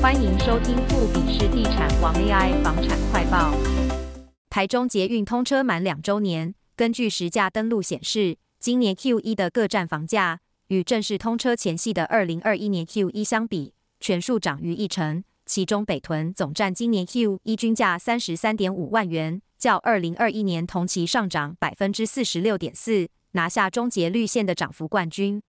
欢迎收听富比士地产王 AI 房产快报。台中捷运通车满两周年，根据实价登录显示，今年 Q1 的各站房价与正式通车前夕的2021年 Q1 相比，全数涨逾一成。其中北屯总站今年 Q1 均价三十三点五万元，较2021年同期上涨百分之四十六点四，拿下中捷绿线的涨幅冠军。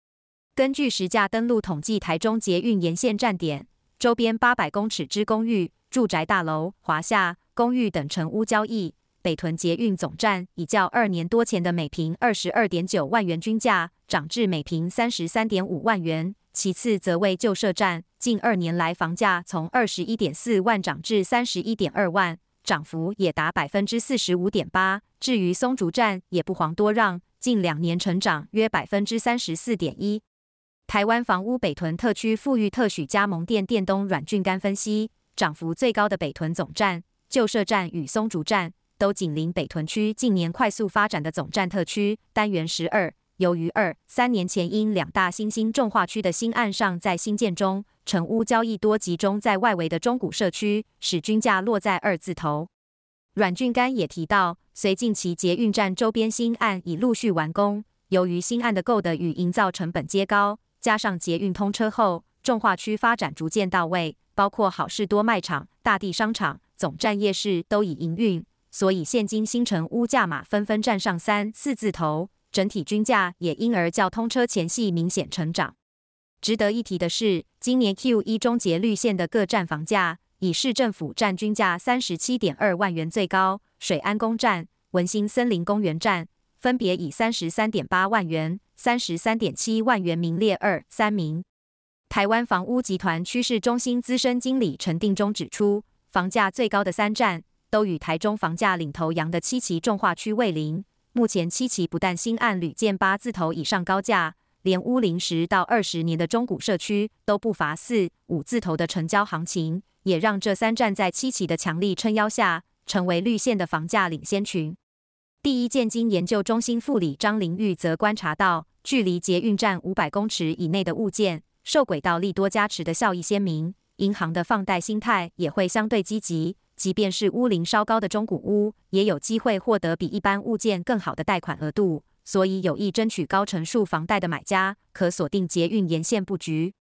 根据实价登录统计，台中捷运沿线站点周边八百公尺之公寓、住宅大楼、华夏公寓等成屋交易，北屯捷运总站已较二年多前的每坪二十二点九万元均价涨至每坪三十三点五万元。其次则为旧社站，近二年来房价从二十一点四万涨至三十一点二万，涨幅也达百分之四十五点八。至于松竹站，也不遑多让，近两年成长约百分之三十四点一。台湾房屋北屯特区富裕特许加盟店店东阮俊干分析，涨幅最高的北屯总站、旧社站与松竹站，都紧邻北屯区近年快速发展的总站特区单元十二。由于二三年前因两大新兴重化区的新案尚在兴建中，成屋交易多集中在外围的中古社区，使均价落在二字头。阮俊干也提到，随近期捷运站周边新案已陆续完工，由于新案的购得与营造成本皆高。加上捷运通车后，重化区发展逐渐到位，包括好事多卖场、大地商场、总站夜市都已营运，所以现今新城屋价码纷纷站上三四字头，整体均价也因而较通车前夕明显成长。值得一提的是，今年 Q1 中捷绿线的各站房价，以市政府站均价三十七点二万元最高，水安宫站、文心森林公园站分别以三十三点八万元。三十三点七万元名列二三名。台湾房屋集团趋势中心资深经理陈定中指出，房价最高的三站都与台中房价领头羊的七期重划区为邻。目前七期不但新案屡见八字头以上高价，连屋龄十到二十年的中古社区都不乏四五字头的成交行情，也让这三站在七期的强力撑腰下，成为绿线的房价领先群。第一建经研究中心副理张玲玉则观察到，距离捷运站五百公尺以内的物件，受轨道利多加持的效益鲜明，银行的放贷心态也会相对积极。即便是屋龄稍高的中古屋，也有机会获得比一般物件更好的贷款额度。所以，有意争取高成数房贷的买家，可锁定捷运沿线布局。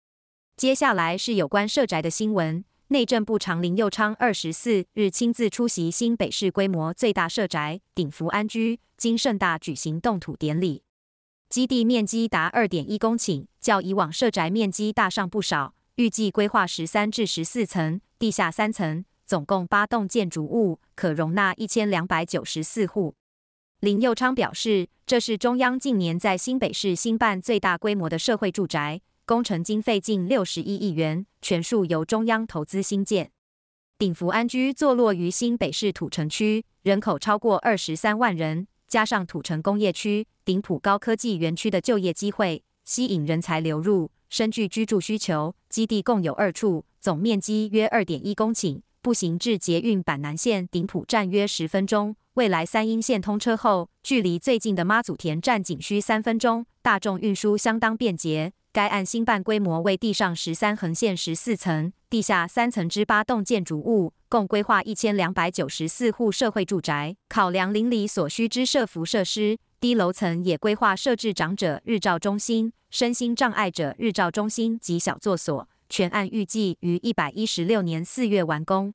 接下来是有关社宅的新闻。内政部长林佑昌二十四日亲自出席新北市规模最大社宅鼎福安居，经盛大举行动土典礼。基地面积达二点一公顷，较以往社宅面积大上不少。预计规划十三至十四层，地下三层，总共八栋建筑物，可容纳一千两百九十四户。林佑昌表示，这是中央近年在新北市兴办最大规模的社会住宅。工程经费近六十一亿元，全数由中央投资兴建。鼎福安居坐落于新北市土城区，人口超过二十三万人，加上土城工业区、鼎埔高科技园区的就业机会，吸引人才流入，深具居住需求。基地共有二处，总面积约二点一公顷，步行至捷运板南线鼎埔站约十分钟。未来三莺线通车后，距离最近的妈祖田站仅需三分钟，大众运输相当便捷。该案新办规模为地上十三横线十四层、地下三层之八栋建筑物，共规划一千两百九十四户社会住宅。考量邻里所需之社福设施，低楼层也规划设置长者日照中心、身心障碍者日照中心及小作所。全案预计于一百一十六年四月完工。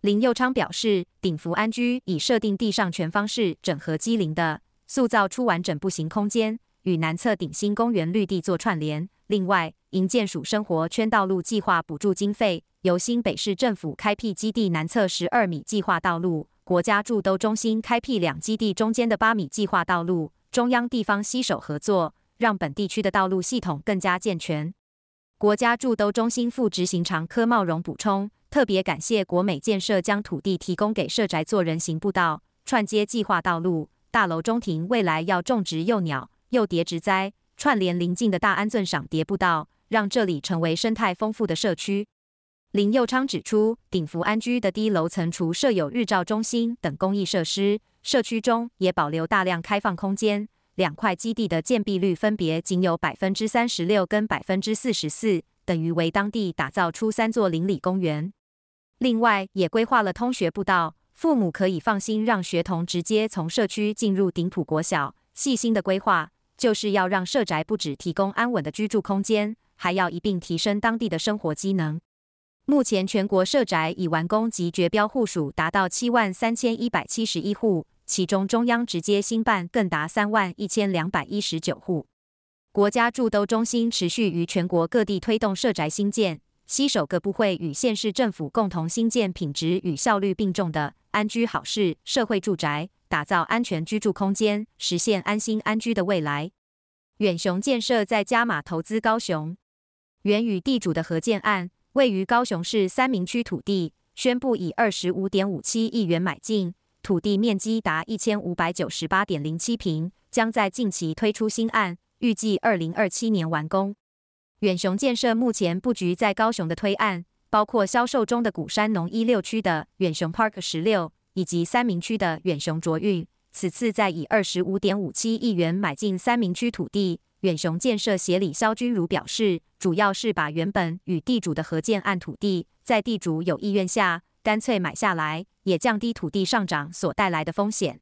林佑昌表示，鼎福安居已设定地上权方式整合畸零的，塑造出完整步行空间。与南侧鼎新公园绿地做串联。另外，营建署生活圈道路计划补助经费，由新北市政府开辟基地南侧十二米计划道路，国家住都中心开辟两基地中间的八米计划道路，中央地方携手合作，让本地区的道路系统更加健全。国家住都中心副执行长柯茂荣补充，特别感谢国美建设将土地提供给社宅做人行步道、串接计划道路，大楼中庭未来要种植幼鸟。又叠植栽，串联邻近的大安镇赏蝶步道，让这里成为生态丰富的社区。林佑昌指出，鼎福安居的低楼层除设有日照中心等公益设施，社区中也保留大量开放空间。两块基地的建蔽率分别仅有百分之三十六跟百分之四十四，等于为当地打造出三座邻里公园。另外，也规划了通学步道，父母可以放心让学童直接从社区进入顶埔国小。细心的规划，就是要让社宅不止提供安稳的居住空间，还要一并提升当地的生活机能。目前，全国社宅已完工及绝标户数达到七万三千一百七十一户，其中中央直接兴办更达三万一千两百一十九户。国家住都中心持续于全国各地推动社宅兴建。携手各部会与县市政府共同兴建品质与效率并重的安居好市社会住宅，打造安全居住空间，实现安心安居的未来。远雄建设在加码投资高雄，原与地主的合建案，位于高雄市三民区土地，宣布以二十五点五七亿元买进，土地面积达一千五百九十八点零七坪，将在近期推出新案，预计二零二七年完工。远雄建设目前布局在高雄的推案，包括销售中的鼓山农一六区的远雄 Park 十六，以及三民区的远雄卓运。此次再以二十五点五七亿元买进三民区土地，远雄建设协理萧君如表示，主要是把原本与地主的合建案土地，在地主有意愿下，干脆买下来，也降低土地上涨所带来的风险。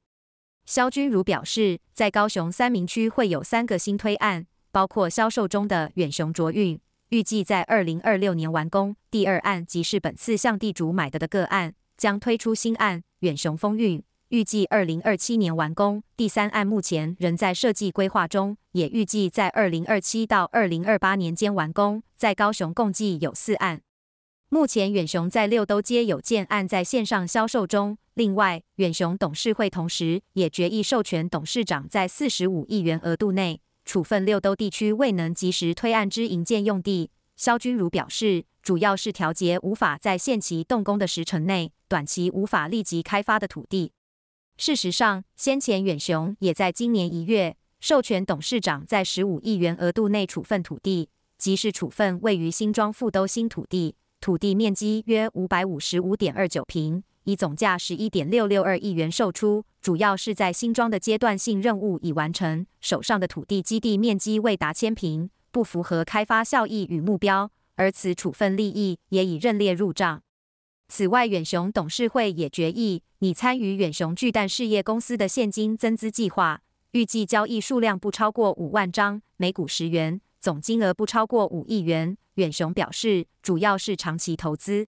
萧君如表示，在高雄三民区会有三个新推案。包括销售中的远雄卓运，预计在二零二六年完工。第二案即是本次向地主买的的个案，将推出新案远雄丰运，预计二零二七年完工。第三案目前仍在设计规划中，也预计在二零二七到二零二八年间完工。在高雄共计有四案，目前远雄在六都街有建案在线上销售中。另外，远雄董事会同时也决议授权董事长在四十五亿元额度内。处分六都地区未能及时推案之营建用地，萧君儒表示，主要是调节无法在限期动工的时程内，短期无法立即开发的土地。事实上，先前远雄也在今年一月授权董事长在十五亿元额度内处分土地，即是处分位于新庄富都新土地，土地面积约五百五十五点二九坪。以总价十一点六六二亿元售出，主要是在新庄的阶段性任务已完成，手上的土地基地面积未达千平，不符合开发效益与目标，而此处分利益也已认列入账。此外，远雄董事会也决议拟参与远雄巨蛋事业公司的现金增资计划，预计交易数量不超过五万张，每股十元，总金额不超过五亿元。远雄表示，主要是长期投资。